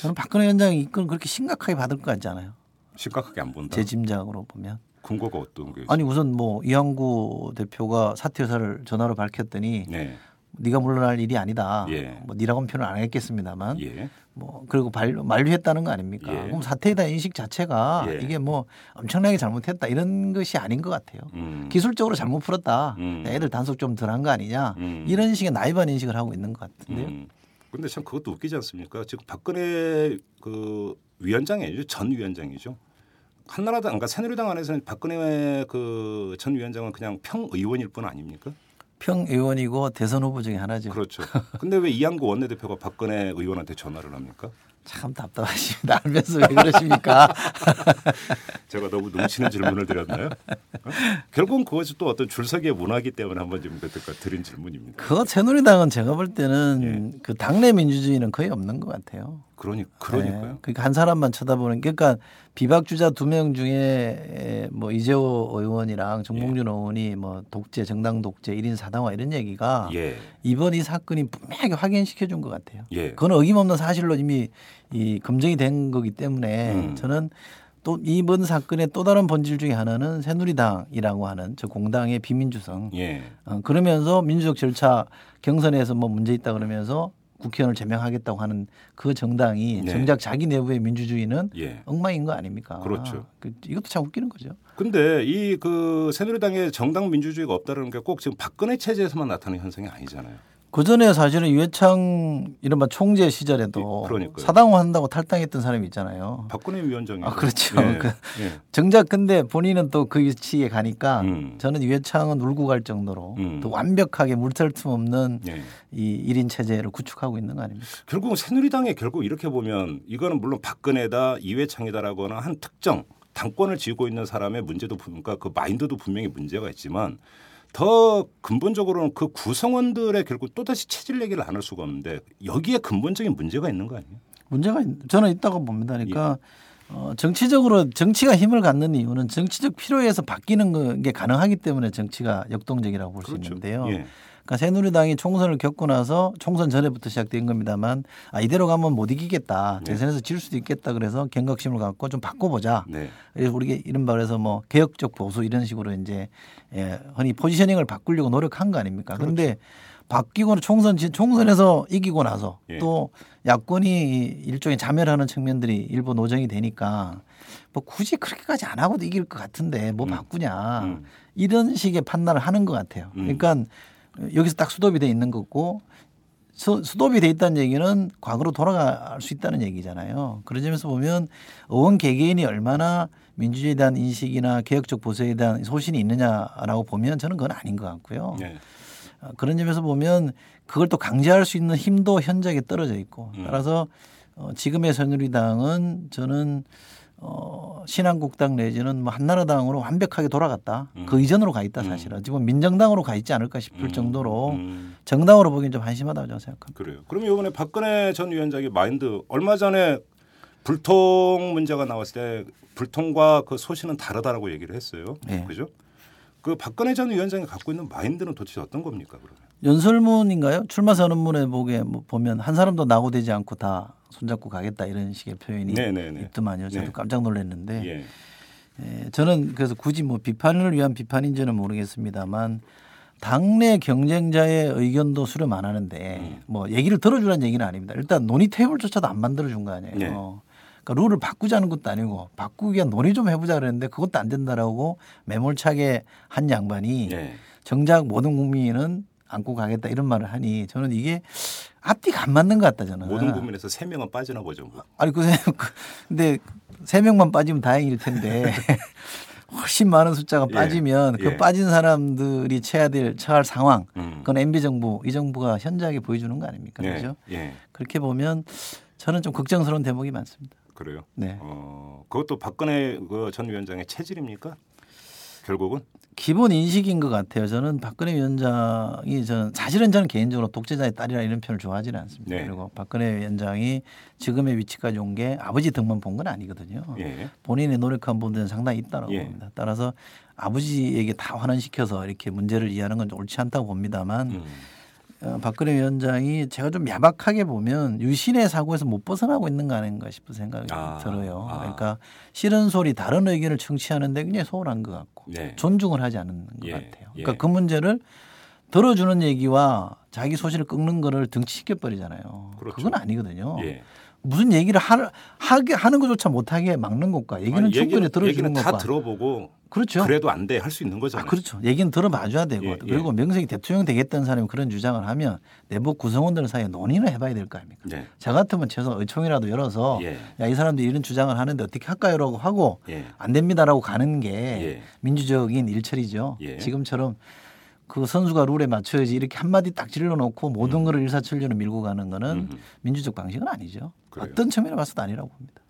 저는 박근혜 위원장이 이건 그렇게 심각하게 받을 것 같지 않아요. 심각하게 안 본다. 제 짐작으로 보면. 근거가 어떤 게? 아니 우선 뭐 이항구 대표가 사퇴 의사를 전화로 밝혔더니 네. 네가 물러날 일이 아니다. 예. 뭐 니라고는 표현 안 했겠습니다만 예. 뭐 그리고 발, 만류했다는 거 아닙니까? 예. 그럼 사퇴에 대한 인식 자체가 예. 이게 뭐 엄청나게 잘못했다 이런 것이 아닌 것 같아요. 음. 기술적으로 잘못 풀었다. 음. 애들 단속 좀 덜한 거 아니냐. 음. 이런 식의 나이반 인식을 하고 있는 것 같은데요. 음. 근데 참 그것도 웃기지 않습니까? 지금 박근혜 그 위원장이죠. 전 위원장이죠. 한나라당, 그러니까 새누리당 안에서는 박근혜 그 전 위원장은 그냥 평 의원일 뿐 아닙니까? 평 의원이고 대선 후보 중에 하나죠. 그렇죠. 근데 왜 이양구 원내대표가 박근혜 의원한테 전화를 합니까? 참 답답하십니다. 알면서 왜 그러십니까? 제가 너무 넘치는 질문을 드렸나요? 어? 결국은 그것이 또 어떤 줄서기의 문화이기 때문에 한번 좀 그때까지 드린 질문입니다. 그거 새누리당은 제가 볼 때는 예. 그 당내 민주주의는 거의 없는 것 같아요. 그러니 그러니까요. 네. 그러니까 한 사람만 쳐다보는 게 그러니까 비박 주자 두 명 중에 뭐 이재호 의원이랑 정봉준 의원이 뭐 독재 정당 독재 1인 사당화 이런 얘기가 예. 이번 이 사건이 분명하게 확인시켜 준 것 같아요. 예. 그건 어김없는 사실로 이미 이 검증이 된 거기 때문에 음. 저는 또 이번 사건의 또 다른 본질 중에 하나는 새누리당이라고 하는 저 공당의 비민주성. 예. 어, 그러면서 민주적 절차 경선에서 뭐 문제 있다 그러면서 국회의원을 제명하겠다고 하는 그 정당이 네. 정작 자기 내부의 민주주의는 예. 엉망인 거 아닙니까? 그렇죠. 그, 이것도 참 웃기는 거죠. 근데 이 그 새누리당의 정당 민주주의가 없다는 게 꼭 지금 박근혜 체제에서만 나타나는 현상이 아니잖아요. 그 전에 사실은 유해창 이른바 총재 시절에도 예, 그러니까요. 사당화 한다고 탈당했던 사람이 있잖아요. 박근혜 위원장이 아, 그렇죠. 예. 그- 예. 정작 근데 본인은 또 그 위치에 가니까 음. 저는 유해창은 울고 갈 정도로 음. 또 완벽하게 물털 틈 없는 예. 이 1인 체제를 구축하고 있는 거 아닙니까? 결국은 새누리당에 결국 이렇게 보면 이거는 물론 박근혜다 이회창이다라거나 한 특정 당권을 쥐고 있는 사람의 문제도 분- 그러니까 그 마인드도 분명히 문제가 있지만 더 근본적으로는 그 구성원들의 결국 또다시 체질 얘기를 안 할 수가 없는데 여기에 근본적인 문제가 있는 거 아니에요? 문제가 있- 저는 있다고 봅니다. 예. 그러니까 어, 정치적으로 정치가 힘을 갖는 이유는 정치적 필요에서 바뀌는 거- 게 가능하기 때문에 정치가 역동적이라고 볼수 그렇죠. 있는데요. 예. 그러니까 새누리당이 총선을 겪고 나서 총선 전에부터 시작된 겁니다만 아, 이대로 가면 못 이기겠다. 네. 대선에서 질 수도 있겠다. 그래서 경각심을 갖고 좀 바꿔보자. 네. 그래서 우리가 이른바 그래서 뭐 개혁적 보수 이런 식으로 이제 예, 흔히 포지셔닝을 바꾸려고 노력한 거 아닙니까? 그런데 바뀌고 총선 지- 총선에서 이기고 나서 예. 또 야권이 일종의 자멸하는 측면들이 일부 노정이 되니까 뭐 굳이 그렇게까지 안 하고도 이길 것 같은데 뭐 음. 바꾸냐 음. 이런 식의 판단을 하는 것 같아요. 음. 그러니까 여기서 딱 수도비 돼 있는 거고 수, 수도비 돼 있다는 얘기는 과거로 돌아갈 수 있다는 얘기잖아요. 그런 점에서 보면 의원 개개인이 얼마나 민주주의에 대한 인식이나 개혁적 보수에 대한 소신이 있느냐라고 보면 저는 그건 아닌 것 같고요. 네. 어, 그런 점에서 보면 그걸 또 강제할 수 있는 힘도 현저하게 떨어져 있고 음. 따라서 어, 지금의 새누리당은 저는 어, 신한국당 내지는 뭐 한나라당으로 완벽하게 돌아갔다. 음. 그 이전으로 가 있다 음. 사실은. 지금 민정당으로 가 있지 않을까 싶을 음. 정도로 음. 정당으로 보기엔 좀 한심하다고 저는 생각합니다. 그래요. 그러면 이번에 박근혜 전 위원장의 마인드 얼마 전에 불통 문제가 나왔을 때 불통과 그 소신은 다르다라고 얘기를 했어요. 네. 그죠? 그 박근혜 전 위원장이 갖고 있는 마인드는 도대체 어떤 겁니까 그러면? 연설문인가요? 출마 선언문에 보게 뭐 보면 한 사람도 낙오되지 않고 다 손잡고 가겠다 이런 식의 표현이 네네네. 있더만요. 저도 네. 깜짝 놀랐는데 예. 예, 저는 그래서 굳이 뭐 비판을 위한 비판인지는 모르겠습니다만 당내 경쟁자의 의견도 수렴 안 하는데 음. 뭐 얘기를 들어주라는 얘기는 아닙니다. 일단 논의 테이블조차도 안 만들어 준 거 아니에요. 네. 그러니까 룰을 바꾸자는 것도 아니고 바꾸기 위한 논의 좀 해보자 그랬는데 그것도 안 된다라고 매몰차게 한 양반이 예. 정작 모든 국민은 안고 가겠다 이런 말을 하니 저는 이게 앞뒤가 안 맞는 것 같다 저는. 모든 국민에서 세 명은 빠지나 보죠. 뭐. 아니 그 세- 그- 근데 세 명만 빠지면 다행일 텐데 훨씬 많은 숫자가 예, 빠지면 그 예. 빠진 사람들이 처해야 될 처할 상황 음. 그건 MB 정부 이 정부가 현저하게 보여주는 거 아닙니까 예. 그렇죠? 예. 그렇게 보면 저는 좀 걱정스러운 대목이 많습니다. 그래요. 네. 어, 그것도 박근혜 그 전 위원장의 체질입니까? 결국은 기본 인식인 것 같아요. 저는 박근혜 위원장이 저는 사실은 저는 개인적으로 독재자의 딸이라 이런 표현을 좋아하지는 않습니다. 네. 그리고 박근혜 위원장이 지금의 위치까지 온 게 아버지 덕만 본 건 아니거든요. 예. 본인이 노력한 부분들은 상당히 있다고 예. 봅니다. 따라서 아버지에게 다 환원시켜서 이렇게 문제를 이해하는 건 옳지 않다고 봅니다만 음. 어, 박근혜 위원장이 제가 좀 야박하게 보면 유신의 사고에서 못 벗어나고 있는 거 아닌가 싶은 생각이 아, 들어요. 아. 그러니까 싫은 소리, 다른 의견을 청취하는데 굉장히 소홀한 것 같고 네. 존중을 하지 않는 것 예, 같아요. 예. 그러니까 그 문제를 들어주는 얘기와 자기 소신을 꺾는 거를 등치시켜 버리잖아요. 그렇죠. 그건 아니거든요. 예. 무슨 얘기를 하, 하게 하는 것조차 못하게 막는 것과 얘기는 아니, 충분히 들어주는 얘기는 다 것과 들어보고 그렇죠. 그래도 안 돼 할 수 있는 아, 거잖아요. 그렇죠. 얘기는 들어봐줘야 되고 예, 그리고 명색이 대통령 되겠다는 사람이 그런 주장을 하면 내부 구성원들 사이에 논의를 해봐야 될 거 아닙니까? 네. 저 같으면 최소 의총이라도 열어서 예. 야이 사람들이 이런 주장을 하는데 어떻게 할까요라고 하고 예. 안 됩니다라고 가는 게 예. 민주적인 일처리죠. 예. 지금처럼 그 선수가 룰에 맞춰야지 이렇게 한마디 딱 질러놓고 모든 거를 일사천리로 밀고 가는 거는 음. 민주적 방식은 아니죠. 그래요. 어떤 측면에 봐서도 아니라고 봅니다.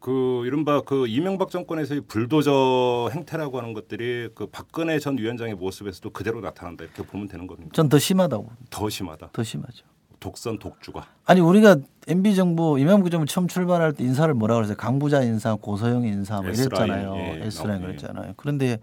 그 이른바 그 이명박 정권에서의 불도저 행태라고 하는 것들이 그 박근혜 전 위원장의 모습에서도 그대로 나타난다 이렇게 보면 되는 겁니다. 전 더 심하다고. 더 심하다. 더 심하죠. 독선 독주가. 아니 우리가 MB 정부 이명박 정부 처음 출발할 때 인사를 뭐라 그랬어요? 강부자 인사, 고소영 인사 뭐 이랬잖아요. 예, S라인. 그랬잖아요. 그런데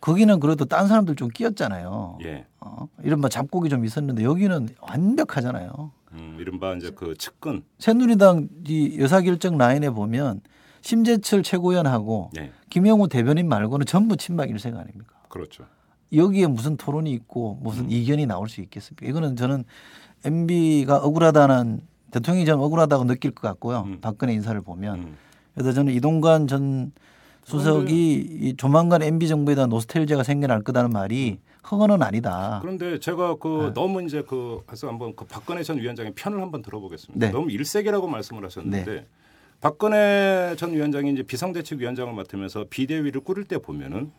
거기는 그래도 딴 사람들 좀 끼었잖아요. 예. 어? 이른바 잡곡이 좀 있었는데 여기는 완벽하잖아요. 음, 이른바 이제 그 측근. 새누리당 이 의사결정 라인에 보면 심재철 최고위원하고 예. 김영우 대변인 말고는 전부 친박 일색 아닙니까? 그렇죠. 여기에 무슨 토론이 있고 무슨 음. 이견이 나올 수 있겠습니까? 이거는 저는 MB가 억울하다는 대통령이 좀 억울하다고 느낄 것 같고요. 음. 박근혜 인사를 보면. 음. 그래서 저는 이동관 전 수석이 이 조만간 MB 정부에 대한 노스텔지가 생겨날 거다는 말이 허언은 아니다. 그런데 제가 그 네. 너무 이제 그 해서 한번 그 박근혜 전 위원장의 편을 한번 들어보겠습니다. 네. 너무 일색이라고 말씀을 하셨는데 박근혜 전 위원장이 이제 비상대책위원장을 맡으면서 비대위를 꾸릴 때 보면은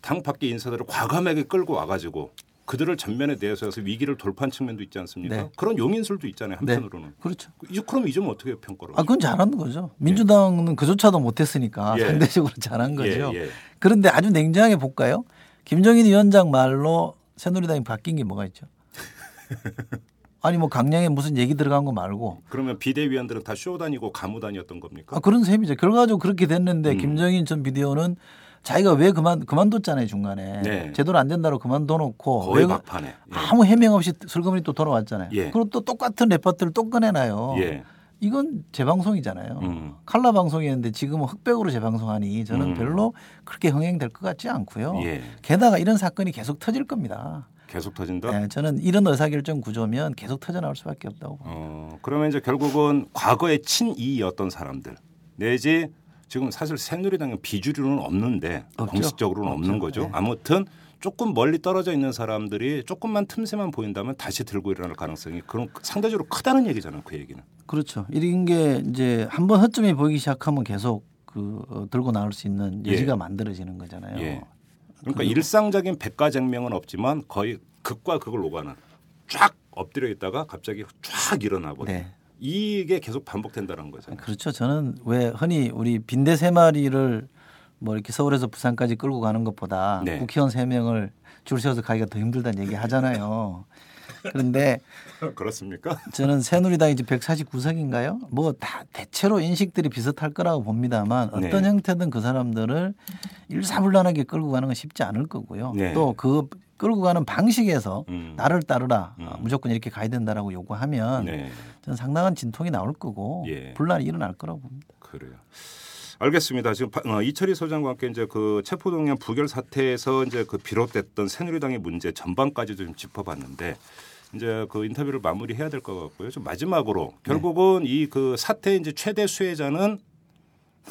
당 밖의 인사들을 과감하게 끌고 와가지고 그들을 전면에 내세워서 위기를 돌파한 측면도 있지 않습니까? 네. 그런 용인술도 있잖아요. 네. 한편으로는. 그렇죠. 이- 그럼 이 점은 어떻게 평가를? 아, 그건 잘하는 거죠. 민주당은 그조차도 못했으니까 예. 상대적으로 잘한 거죠. 예, 예. 그런데 아주 냉정하게 볼까요? 김정인 위원장 말로 새누리당이 바뀐 게 뭐가 있죠? 아니 뭐 강령에 무슨 얘기 들어간 거 말고 그러면 비대위원들은 다 쇼단이고 가무단이었던 겁니까? 아 그런 셈이죠. 결과적으로 그렇게 됐는데 음. 김정인 전 비대위원은 자기가 왜 그만 그만뒀잖아요 중간에 네. 제대로 안 된다고 그만둬놓고 거의 왜 그- 막판에. 예. 아무 해명 없이 슬그머니 또 돌아왔잖아요. 예. 그리고 또 똑같은 레파트를 또 꺼내놔요. 예. 이건 재방송이잖아요. 음. 칼라 방송이었는데 지금은 흑백으로 재방송하니 저는 음. 별로 그렇게 흥행될 것 같지 않고요. 예. 게다가 이런 사건이 계속 터질 겁니다. 계속 터진다. 네, 저는 이런 의사결정 구조면 계속 터져 나올 수밖에 없다고 봅니다. 어, 그러면 이제 결국은 과거에 친이였던 사람들 내지 지금 사실 새누리당은 비주류는 없는데 없죠. 공식적으로는 없는 없죠. 거죠. 네. 아무튼 조금 멀리 떨어져 있는 사람들이 조금만 틈새만 보인다면 다시 들고 일어날 가능성이 그런 상대적으로 크다는 얘기잖아요. 그 얘기는. 그렇죠. 이런 게 이제 한 번 허점이 보이기 시작하면 계속 그 어, 들고 나올 수 있는 예. 여지가 만들어지는 거잖아요. 예. 그러니까 일상적인 백과쟁명은 없지만 거의 극과 극을 오가는 쫙 엎드려 있다가 갑자기 쫙 일어나 버려. 네. 이게 계속 반복된다는 거죠. 그렇죠. 저는 왜 흔히 우리 빈대 세 마리를 뭐 이렇게 서울에서 부산까지 끌고 가는 것보다 네. 국회의원 세 명을 줄 세워서 가기가 더 힘들다는 얘기 하잖아요. 그런데 그렇습니까? 저는 새누리당이 이제 149석인가요? 뭐 다 대체로 인식들이 비슷할 거라고 봅니다만 어떤 네. 형태든 그 사람들을 일사불란하게 끌고 가는 건 쉽지 않을 거고요. 네. 또그 끌고 가는 방식에서 음. 나를 따르라 음. 어, 무조건 이렇게 가야 된다라고 요구하면 네. 저는 상당한 진통이 나올 거고 예. 분란이 일어날 거라고 봅니다. 그래요. 알겠습니다. 지금 바- 어, 이철희 소장과 함께 이제 그 체포동의안 부결 사태에서 이제 그 비롯됐던 새누리당의 문제 전반까지도 좀 짚어봤는데 이제 그 인터뷰를 마무리해야 될 것 같고요. 좀 마지막으로 결국은 이그 사태의 이제 최대 수혜자는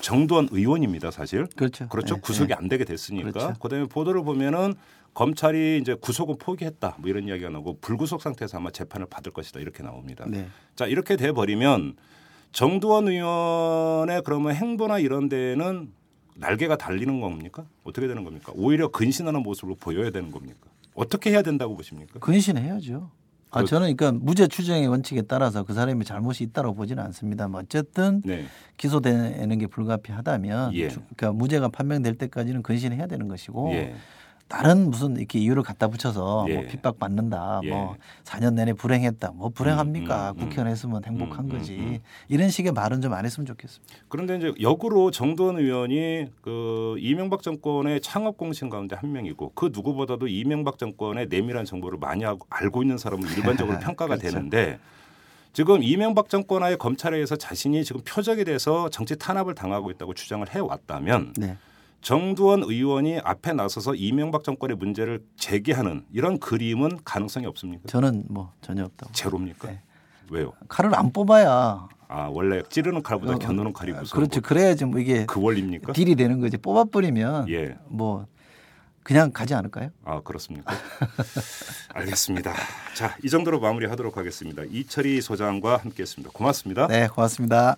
정두환 의원입니다. 사실. 그렇죠. 그렇죠. 네, 구속이 네. 안 되게 됐으니까. 그렇죠. 그다음에 보도를 보면은 검찰이 이제 구속은 포기했다. 뭐 이런 이야기가 나오고 불구속 상태에서 아마 재판을 받을 것이다. 이렇게 나옵니다. 네. 자 이렇게 돼 버리면 정두원 의원의 그러면 행보나 이런 데는 날개가 달리는 겁니까? 어떻게 되는 겁니까? 오히려 근신하는 모습으로 보여야 되는 겁니까? 어떻게 해야 된다고 보십니까? 근신해야죠. 아 그- 저는 그러니까 무죄 추정의 원칙에 따라서 그 사람이 잘못이 있다고 보지는 않습니다만 어쨌든 네. 기소되는 게 불가피하다면 예. 주- 그러니까 무죄가 판명될 때까지는 근신해야 되는 것이고 예. 다른 무슨 이렇게 이유를 갖다 붙여서 예. 뭐 핍박받는다, 예. 뭐 4년 내내 불행했다, 뭐 불행합니까? 음, 음, 음. 국회의원 했으면 행복한 음, 음, 거지. 음. 이런 식의 말은 좀 안 했으면 좋겠습니다. 그런데 이제 역으로 정도원 의원이 그 이명박 정권의 창업 공신 가운데 한 명이고 그 누구보다도 이명박 정권의 내밀한 정보를 많이 알고 있는 사람으로 일반적으로 평가가 그렇죠. 되는데 지금 이명박 정권하의 검찰에 의해서 자신이 지금 표적이 돼서 정치 탄압을 당하고 있다고 주장을 해왔다면 네. 정두원 의원이 앞에 나서서 이명박 정권의 문제를 제기하는 이런 그림은 가능성이 없습니까? 저는 뭐 전혀 없다고. 제로입니까? 네. 왜요? 칼을 안 뽑아야 아 원래 찌르는 칼보다 어, 겨누는 칼이 무서워. 그렇죠. 그래야지 뭐 이게 그 원리입니까? 딜이 되는 거지. 뽑아버리면 예. 뭐 그냥 가지 않을까요? 아 그렇습니까? 알겠습니다. 자, 이 정도로 마무리하도록 하겠습니다. 이철희 소장과 함께했습니다. 고맙습니다. 네, 고맙습니다.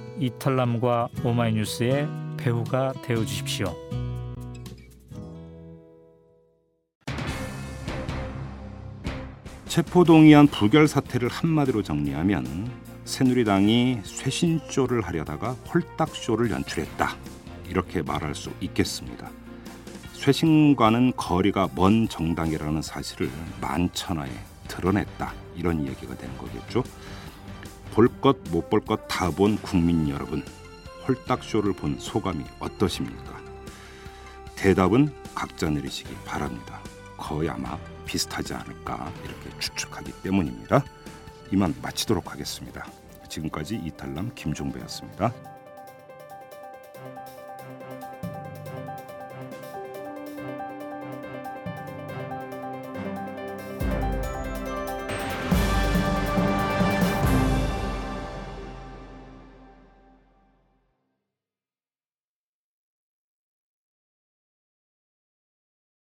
이털남과 오마이뉴스의 배우가 되어 주십시오. 체포동의안 부결 사태를 한마디로 정리하면 새누리당이 쇄신쇼를 하려다가 홀딱쇼를 연출했다. 이렇게 말할 수 있겠습니다. 쇄신과는 거리가 먼 정당이라는 사실을 만천하에 드러냈다. 이런 얘기가 되는 거겠죠. 볼 것 못 볼 것 다 본 국민 여러분. 홀딱쇼를 본 소감이 어떠십니까? 대답은 각자 내리시기 바랍니다. 거의 아마 비슷하지 않을까 이렇게 추측하기 때문입니다. 이만 마치도록 하겠습니다. 지금까지 이탈남 김종배였습니다.